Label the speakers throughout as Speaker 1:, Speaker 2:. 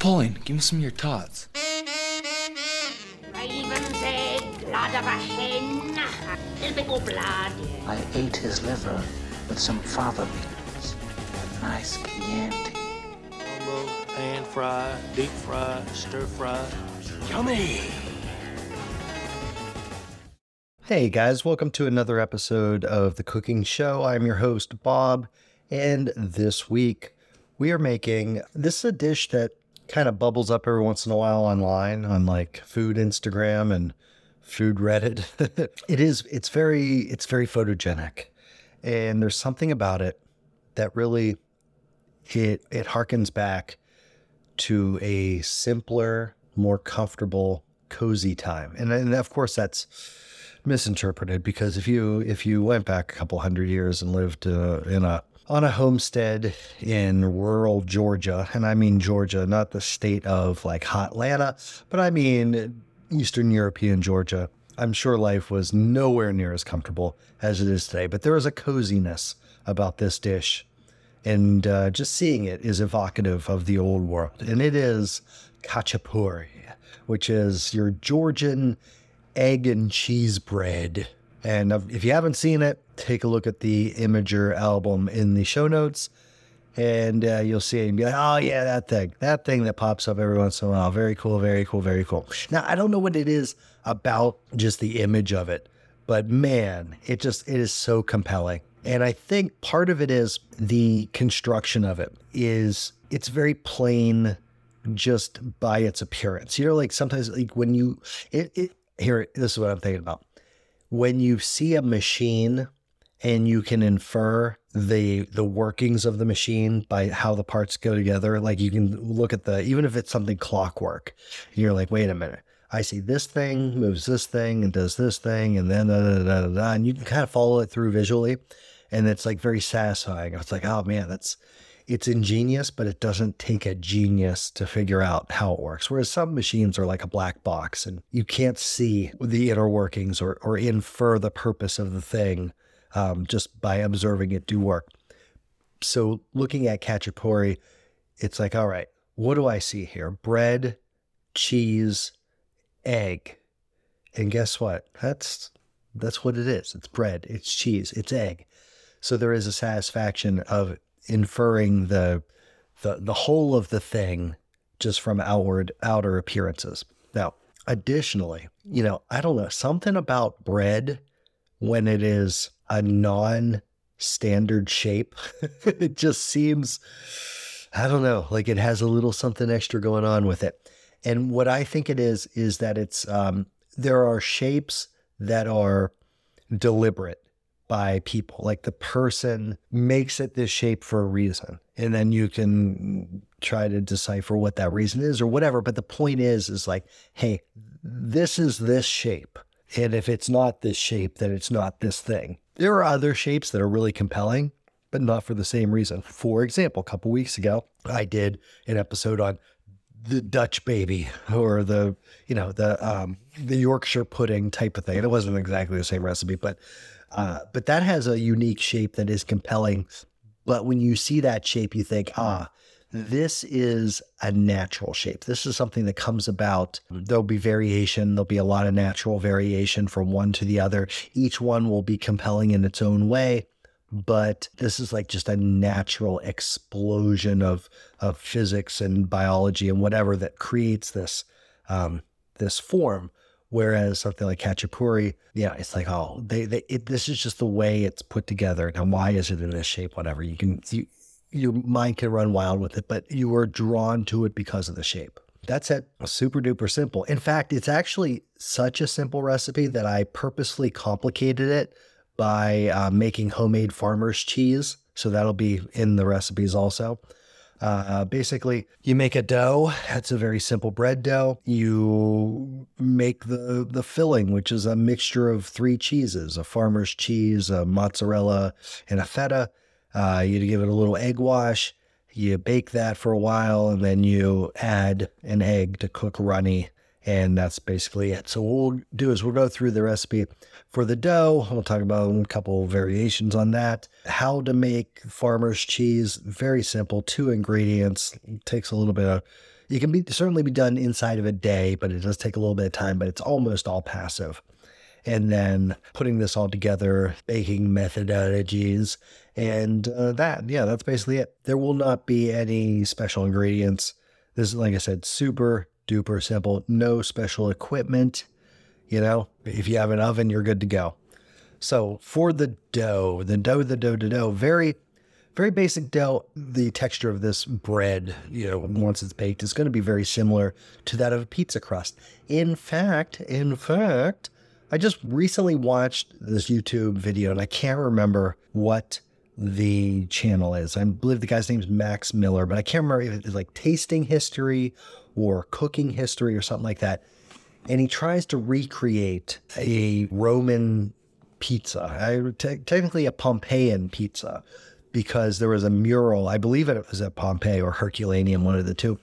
Speaker 1: Pauline, give me some of your tots.
Speaker 2: Raven's egg, blood of a hen, typical blood.
Speaker 3: I ate his liver with some fava beans. A nice Chianti.
Speaker 4: Combo, pan fry, deep fry, stir fry. Yummy!
Speaker 5: Hey guys, welcome to another episode of The Cooking Show. I'm your host, Bob, and this week we are making this is a dish that kind of bubbles up every once in a while online on like food Instagram and food Reddit. it is it's very it's very photogenic. And there's something about it that really it it harkens back to a simpler, more comfortable, cozy time. And, and of course that's misinterpreted because if you if you went back a couple hundred years and lived uh, in a on a homestead in rural Georgia, and I mean Georgia, not the state of like hot Atlanta, but I mean Eastern European Georgia. I'm sure life was nowhere near as comfortable as it is today, but there is a coziness about this dish. And uh, just seeing it is evocative of the old world. And it is khachapuri, which is your Georgian egg and cheese bread. And if you haven't seen it, take a look at the Imgur album in the show notes, and uh, you'll see it and be like, oh, yeah, that thing, that thing that pops up every once in a while. Very cool, very cool, very cool. Now, I don't know what it is about just the image of it, but man, it just, it is so compelling. And I think part of it is the construction of it is it's very plain just by its appearance. You know, like sometimes like when you it, it here this is what I'm thinking about when you see a machine and you can infer the the workings of the machine by how the parts go together like you can look at the even if it's something clockwork and you're like wait a minute. I see this thing moves this thing and does this thing and then da, da, da, da, da, and you can kind of follow it through visually and it's like very satisfying. It's like oh man that's it's ingenious, but it doesn't take a genius to figure out how it works. Whereas some machines are like a black box and you can't see the inner workings or, or infer the purpose of the thing um, just by observing it do work. So looking at khachapuri, it's like, all right, what do I see here? Bread, cheese, egg. And guess what? That's that's what it is. It's bread, it's cheese, it's egg. So there is a satisfaction of inferring the the the whole of the thing just from outward outer appearances. Now, additionally, you know, I don't know, something about bread when it is a non standard shape, it just seems I don't know, like it has a little something extra going on with it. And what I think it is is that it's um, there are shapes that are deliberate by people. Like the person makes it this shape for a reason. And then you can try to decipher what that reason is or whatever. But the point is, is like, hey, this is this shape. And if it's not this shape, then it's not this thing. There are other shapes that are really compelling, but not for the same reason. For example, a couple weeks ago, I did an episode on the Dutch baby or the, you know, the um, the Yorkshire pudding type of thing. And it wasn't exactly the same recipe, but uh, but that has a unique shape that is compelling. But when you see that shape, you think, ah, this is a natural shape. This is something that comes about. There'll be variation. There'll be a lot of natural variation from one to the other. Each one will be compelling in its own way. But this is like just a natural explosion of, of physics and biology and whatever that creates this um, this form. Whereas something like Khachapuri, yeah, it's like, oh, they, they it, this is just the way it's put together. Now, why is it in this shape? Whatever you can, you, your mind can run wild with it, but you are drawn to it because of the shape. That's it. Super duper simple. In fact, it's actually such a simple recipe that I purposely complicated it by uh, making homemade farmer's cheese. So that'll be in the recipes also. Uh, basically, you make a dough. It's a very simple bread dough. You make the the filling, which is a mixture of three cheeses: a farmer's cheese, a mozzarella, and a feta. Uh, you give it a little egg wash. You bake that for a while, and then you add an egg to cook runny and that's basically it. So what we'll do is we'll go through the recipe for the dough. We'll talk about a couple variations on that. How to make farmer's cheese, very simple, two ingredients. It takes a little bit of It can be certainly be done inside of a day, but it does take a little bit of time, but it's almost all passive. And then putting this all together, baking methodologies, and uh, that, yeah, that's basically it. There will not be any special ingredients. This is, like I said, super duper simple. No special equipment. You know, if you have an oven, you're good to go. So for the dough, the dough, the dough, the dough, very, very basic dough. The texture of this bread, you know, once it's baked, is going to be very similar to that of a pizza crust. In fact, in fact, I just recently watched this YouTube video and I can't remember what the channel is. I believe the guy's name is Max Miller, but I can't remember if it's like tasting history or cooking history or something like that. And he tries to recreate a Roman pizza, te- technically a Pompeian pizza, because there was a mural, I believe it was at Pompeii or Herculaneum, one of the two.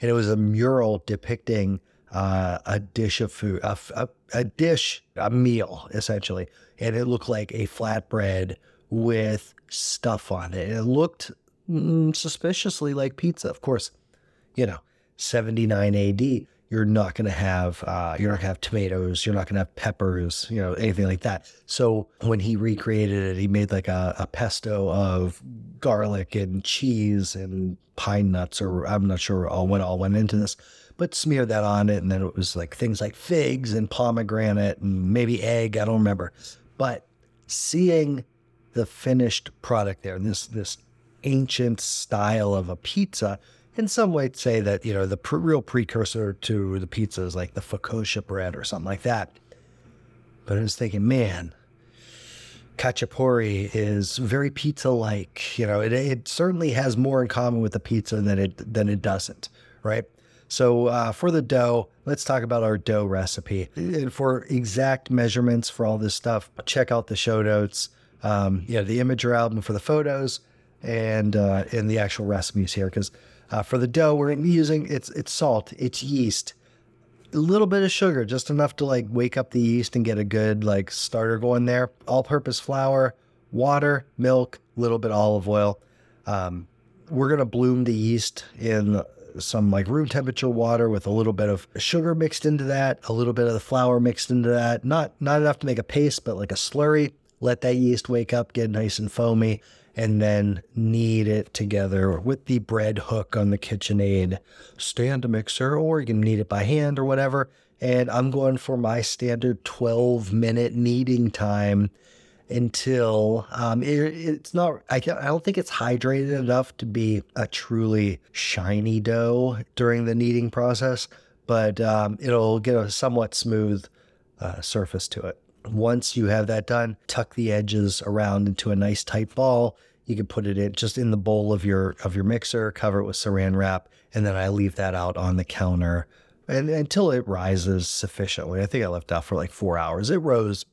Speaker 5: And it was a mural depicting uh, a dish of food, a, a, a dish, a meal, essentially. And it looked like a flatbread with stuff on it. It looked mm, suspiciously like pizza. Of course, you know, 79 AD, you're not going to have uh, you're not going to have tomatoes, you're not going to have peppers, you know, anything like that. So when he recreated it, he made like a, a pesto of garlic and cheese and pine nuts, or I'm not sure all what all went into this, but smeared that on it, and then it was like things like figs and pomegranate and maybe egg. I don't remember, but seeing the finished product there, this this ancient style of a pizza. In some way, say that you know the pr- real precursor to the pizza is like the focaccia bread or something like that. But I was thinking, man, Khachapuri is very pizza-like. You know, it, it certainly has more in common with the pizza than it than it doesn't, right? So uh, for the dough, let's talk about our dough recipe. And for exact measurements for all this stuff, check out the show notes um, you know, the Imgur album for the photos and uh, and the actual recipes here. Because uh, for the dough, we're using it's it's salt, it's yeast, a little bit of sugar, just enough to like wake up the yeast and get a good like starter going there. All-purpose flour, water, milk, a little bit olive oil. Um, we're gonna bloom the yeast in some like room temperature water with a little bit of sugar mixed into that, a little bit of the flour mixed into that. Not not enough to make a paste, but like a slurry let that yeast wake up, get nice and foamy, and then knead it together with the bread hook on the KitchenAid stand mixer, or you can knead it by hand or whatever. And I'm going for my standard 12 minute kneading time until um, it, it's not, I, I don't think it's hydrated enough to be a truly shiny dough during the kneading process, but um, it'll get a somewhat smooth uh, surface to it. Once you have that done, tuck the edges around into a nice tight ball. You can put it in just in the bowl of your of your mixer, cover it with saran wrap, and then I leave that out on the counter and until it rises sufficiently. I think I left out for like four hours. It rose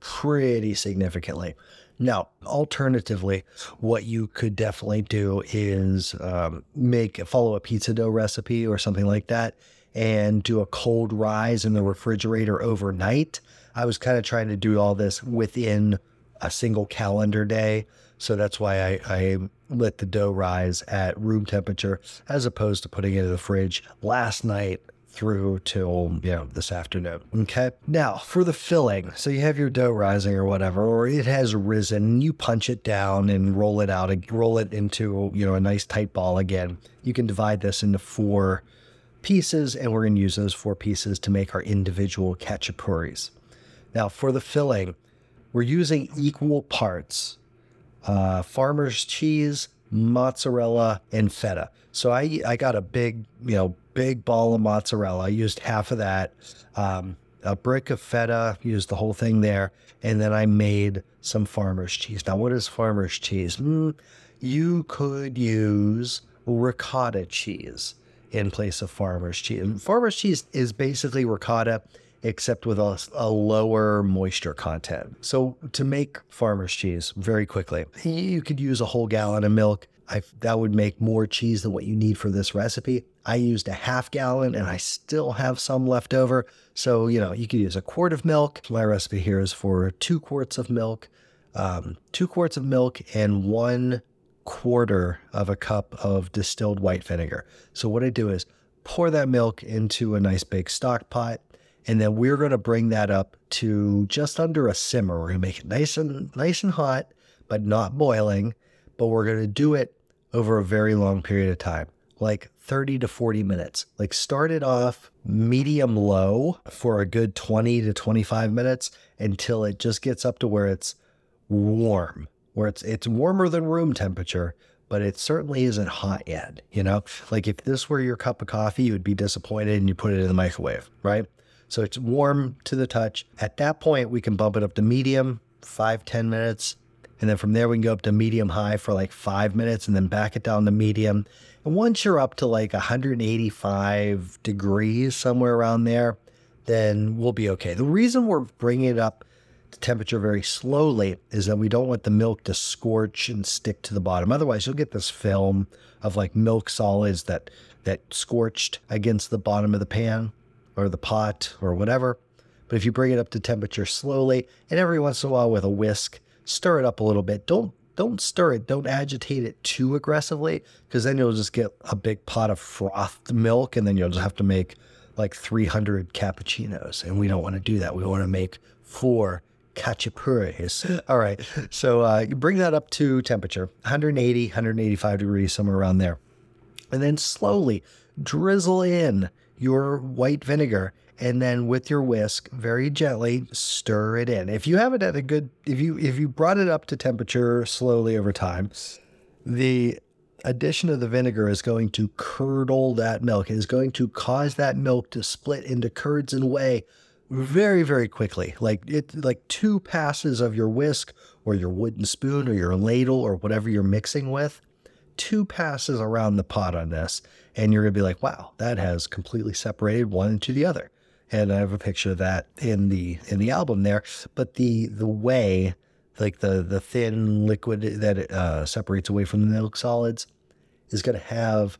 Speaker 5: pretty significantly. Now, alternatively, what you could definitely do is um, make follow a pizza dough recipe or something like that, and do a cold rise in the refrigerator overnight. I was kind of trying to do all this within a single calendar day. So that's why I, I let the dough rise at room temperature as opposed to putting it in the fridge last night through till you know this afternoon. Okay. Now for the filling, so you have your dough rising or whatever, or it has risen. You punch it down and roll it out, and roll it into you know a nice tight ball again. You can divide this into four pieces, and we're going to use those four pieces to make our individual khachapuris. Now, for the filling, we're using equal parts uh, farmer's cheese, mozzarella, and feta. So I, I got a big, you know, big ball of mozzarella. I used half of that. Um, a brick of feta, used the whole thing there. And then I made some farmer's cheese. Now, what is farmer's cheese? Mm, you could use ricotta cheese in place of farmer's cheese. Farmer's cheese is basically ricotta except with a, a, lower moisture content. So to make farmer's cheese very quickly, you could use a whole gallon of milk. I, that would make more cheese than what you need for this recipe. I used a half gallon and I still have some left over. So, you know, you could use a quart of milk. My recipe here is for two quarts of milk, um, two quarts of milk and one quarter of a cup of distilled white vinegar. So what I do is pour that milk into a nice big stock pot. And then we're going to bring that up to just under a simmer. We're going to make it nice and nice and hot, but not boiling. But we're going to do it over a very long period of time, like 30 to 40 minutes. Like start it off medium low for a good 20 to 25 minutes until it just gets up to where it's warm, where it's it's warmer than room temperature, but it certainly isn't hot yet, you know? Like if this were your cup of coffee, you would be disappointed and you put it in the microwave, right? So it's warm to the touch. At that point, we can bump it up to medium, five ten minutes. And then from there, we can go up to medium high for like five minutes and then back it down to medium. And once you're up to like 185 degrees, somewhere around there, then we'll be okay. The reason we're bringing it up to temperature very slowly is that we don't want the milk to scorch and stick to the bottom. Otherwise, you'll get this film of like milk solids that that scorched against the bottom of the pan or the pot or whatever. But if you bring it up to temperature slowly and every once in a while with a whisk, stir it up a little bit. Don't don't stir it. Don't agitate it too aggressively because then you'll just get a big pot of frothed milk and then you'll just have to make like 300 cappuccinos. And we don't want to do that. We want to make four khachapuris. All right. So uh, bring that up to temperature 180, 185 degrees, somewhere around there. And then slowly drizzle in your white vinegar and then with your whisk very gently stir it in. If you have it at a good if you if you brought it up to temperature slowly over time the addition of the vinegar is going to curdle that milk. It is going to cause that milk to split into curds and whey very very quickly. Like it like two passes of your whisk or your wooden spoon or your ladle or whatever you're mixing with two passes around the pot on this and you're going to be like wow that has completely separated one into the other and I have a picture of that in the in the album there. But the the way, like the the thin liquid that it uh, separates away from the milk solids, is going to have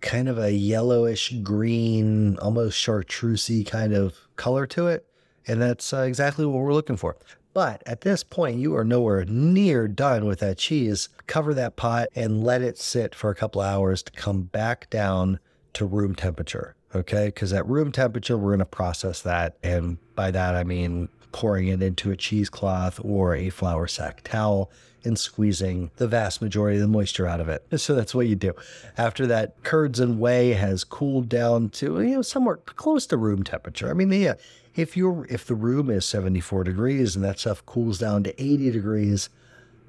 Speaker 5: kind of a yellowish green, almost chartreusey kind of color to it, and that's uh, exactly what we're looking for. But at this point, you are nowhere near done with that cheese. Cover that pot and let it sit for a couple hours to come back down to room temperature. Okay. Because at room temperature, we're going to process that. And by that, I mean pouring it into a cheesecloth or a flour sack towel and squeezing the vast majority of the moisture out of it. So that's what you do. After that, curds and whey has cooled down to you know somewhere close to room temperature. I mean, yeah, if you're if the room is 74 degrees and that stuff cools down to 80 degrees,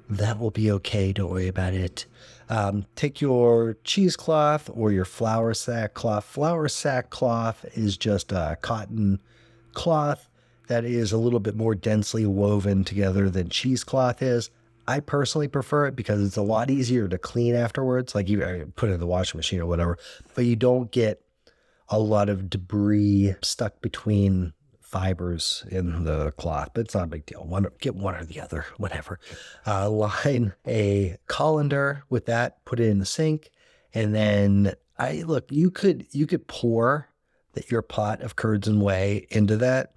Speaker 5: that will be okay. Don't worry about it. Um, take your cheesecloth or your flour sack cloth. Flour sack cloth is just a cotton cloth that is a little bit more densely woven together than cheesecloth is. I personally prefer it because it's a lot easier to clean afterwards. Like you put it in the washing machine or whatever, but you don't get a lot of debris stuck between fibers in the cloth, but it's not a big deal. One, get one or the other, whatever. Uh, line a colander with that, put it in the sink, and then I look. You could you could pour that your pot of curds and whey into that,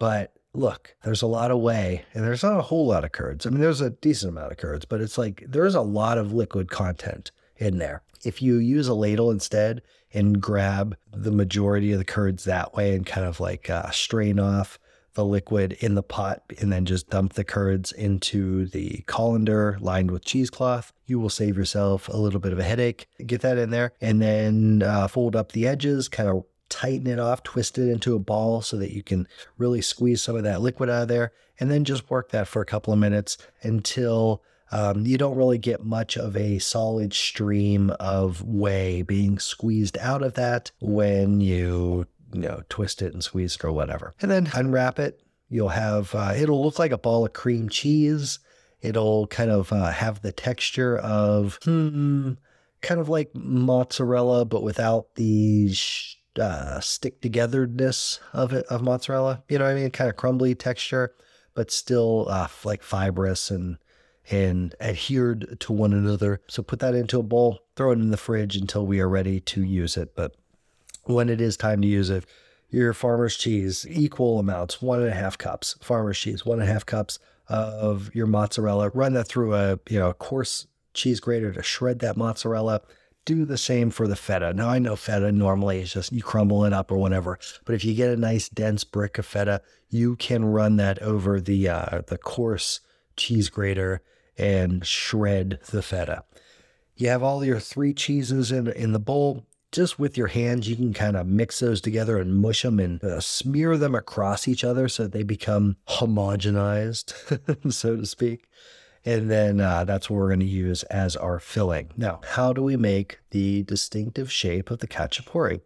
Speaker 5: but look, there's a lot of whey and there's not a whole lot of curds. I mean, there's a decent amount of curds, but it's like there's a lot of liquid content in there. If you use a ladle instead and grab the majority of the curds that way and kind of like uh, strain off the liquid in the pot and then just dump the curds into the colander lined with cheesecloth. You will save yourself a little bit of a headache. Get that in there and then uh, fold up the edges, kind of tighten it off, twist it into a ball so that you can really squeeze some of that liquid out of there. And then just work that for a couple of minutes until um, you don't really get much of a solid stream of whey being squeezed out of that when you you know twist it and squeeze it or whatever and then unwrap it you'll have uh, it'll look like a ball of cream cheese it'll kind of uh, have the texture of hmm, kind of like mozzarella but without the uh, stick togetherness of it of mozzarella you know what i mean kind of crumbly texture but still uh, like fibrous and and adhered to one another. So put that into a bowl, throw it in the fridge until we are ready to use it. But when it is time to use it, your farmer's cheese, equal amounts, one and a half cups, farmer's cheese, one and a half cups of your mozzarella. Run that through a you know coarse cheese grater to shred that mozzarella. Do the same for the feta. Now I know feta normally is just you crumble it up or whatever, but if you get a nice dense brick of feta, you can run that over the uh, the coarse cheese grater and shred the feta. You have all your three cheeses in in the bowl. Just with your hands, you can kind of mix those together and mush them and uh, smear them across each other so that they become homogenized, so to speak. And then uh, that's what we're going to use as our filling. Now, how do we make the distinctive shape of the khachapuri?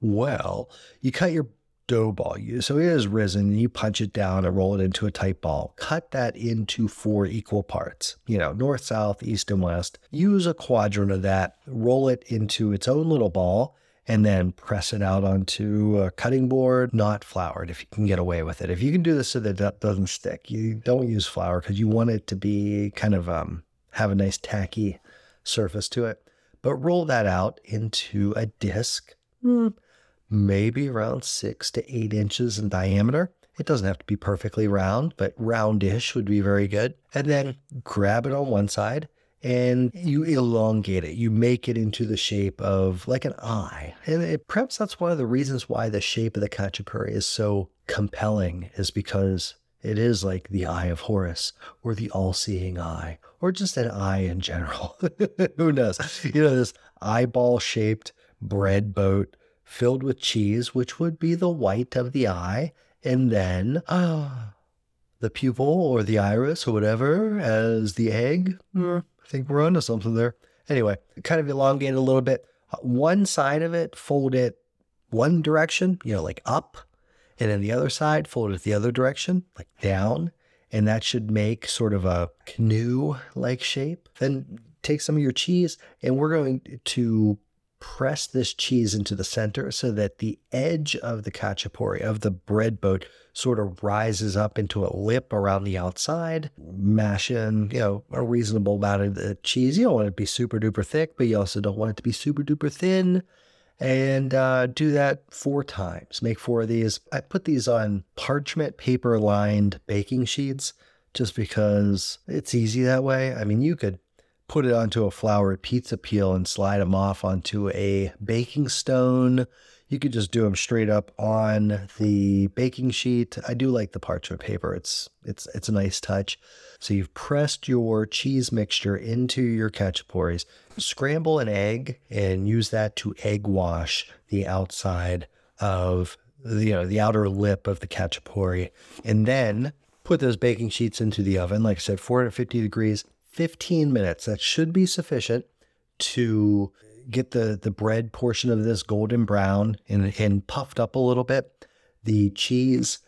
Speaker 5: Well, you cut your dough ball. So it is risen, and you punch it down and roll it into a tight ball. Cut that into four equal parts, you know, north, south, east, and west. Use a quadrant of that, roll it into its own little ball, and then press it out onto a cutting board, not floured if you can get away with it. If you can do this so that it doesn't stick, you don't use flour because you want it to be kind of um, have a nice tacky surface to it. But roll that out into a disc, hmm, maybe around six to eight inches in diameter. It doesn't have to be perfectly round, but roundish would be very good. And then grab it on one side and you elongate it. You make it into the shape of like an eye. And it, perhaps that's one of the reasons why the shape of the khachapuri is so compelling, is because it is like the eye of Horus or the all seeing eye or just an eye in general. Who knows? You know, this eyeball shaped bread boat filled with cheese, which would be the white of the eye. And then, ah, the pupil or the iris or whatever as the egg. Mm, I think we're onto something there. Anyway, kind of elongate it a little bit. One side of it, fold it one direction, you know, like up. And then the other side, fold it the other direction, like down. And that should make sort of a canoe like shape. Then take some of your cheese, and we're going to press this cheese into the center so that the edge of the khachapuri, of the bread boat, sort of rises up into a lip around the outside. Mash in, you know, a reasonable amount of the cheese. You don't want it to be super duper thick, but you also don't want it to be super duper thin. And uh, do that four times. Make four of these. I put these on parchment paper lined baking sheets just because it's easy that way. I mean, you could put it onto a floured pizza peel and slide them off onto a baking stone. You could just do them straight up on the baking sheet. I do like the parchment paper. It's it's it's a nice touch. So you've pressed your cheese mixture into your khachapuris. Scramble an egg and use that to egg wash the outside of the, you know the outer lip of the khachapuri, and then put those baking sheets into the oven. Like I said, 450 degrees. 15 minutes. That should be sufficient to get the, the bread portion of this golden brown and, and puffed up a little bit. The cheese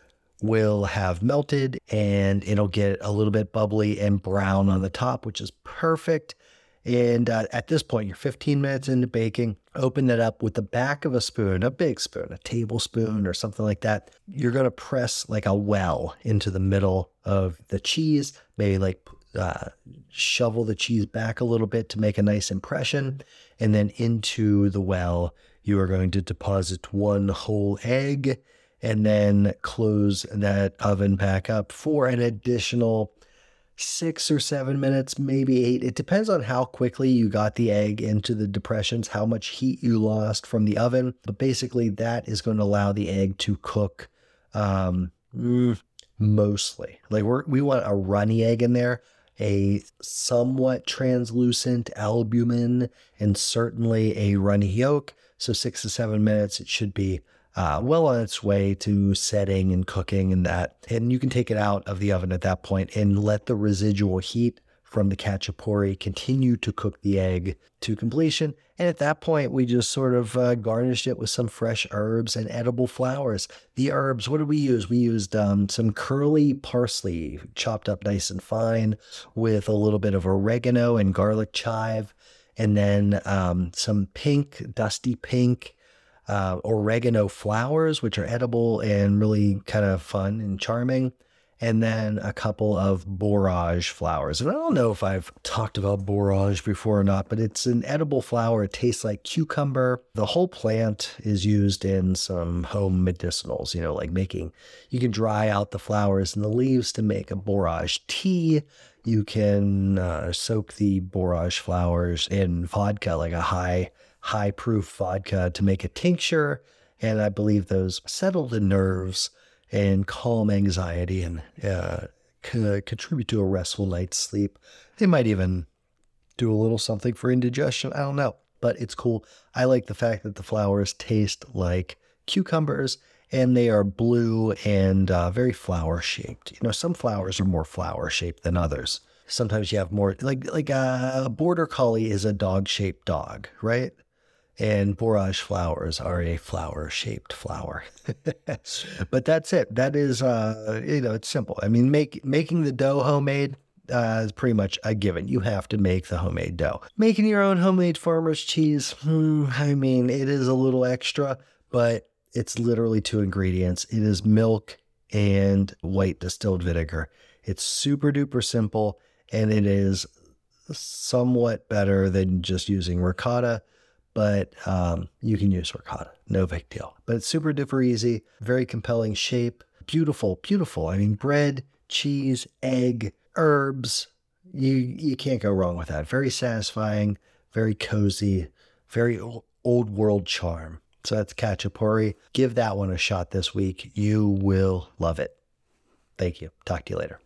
Speaker 5: will have melted and it'll get a little bit bubbly and brown on the top, which is perfect. And uh, at this point, you're 15 minutes into baking. Open it up with the back of a spoon, a big spoon, a tablespoon or something like that. You're going to press like a well into the middle of the cheese, maybe like uh, shovel the cheese back a little bit to make a nice impression. And then into the well, you are going to deposit one whole egg and then close that oven back up for an additional six or seven minutes, maybe eight. It depends on how quickly you got the egg into the depressions, how much heat you lost from the oven. But basically, that is going to allow the egg to cook um, mm, mostly. Like we we want a runny egg in there a somewhat translucent albumin, and certainly a runny yolk. So, six to seven minutes, it should be uh, well on its way to setting and cooking and that. And you can take it out of the oven at that point and let the residual heat from the khachapuri continue to cook the egg to completion. And at that point, we just sort of uh, garnished it with some fresh herbs and edible flowers. The herbs, what did we use? We used um, some curly parsley, chopped up nice and fine, with a little bit of oregano and garlic chive, and then um, some pink, dusty pink uh, oregano flowers, which are edible and really kind of fun and charming and then a couple of borage flowers. And I don't know if I've talked about borage before or not, but it's an edible flower. It tastes like cucumber. The whole plant is used in some home medicinals, you know, like making, you can dry out the flowers and the leaves to make a borage tea. You can uh, soak the borage flowers in vodka, like a high, high proof vodka to make a tincture. And I believe those settle the nerves and calm anxiety and uh, c- contribute to a restful night's sleep. They might even do a little something for indigestion. I don't know, but it's cool. I like the fact that the flowers taste like cucumbers and they are blue and uh, very flower shaped. You know, some flowers are more flower shaped than others. Sometimes you have more like like uh, a border collie is a dog shaped dog, right? And borage flowers are a flower shaped flower. but that's it. That is, uh, you know, it's simple. I mean, make, making the dough homemade uh, is pretty much a given. You have to make the homemade dough. Making your own homemade farmer's cheese, hmm, I mean, it is a little extra, but it's literally two ingredients. It is milk and white distilled vinegar. It's super duper simple and it is somewhat better than just using ricotta but um, you can use ricotta, no big deal. But it's super duper easy, very compelling shape, beautiful, beautiful. I mean, bread, cheese, egg, herbs. You you can't go wrong with that. Very satisfying, very cozy, very old world charm. So that's khachapuri. Give that one a shot this week. You will love it. Thank you. Talk to you later.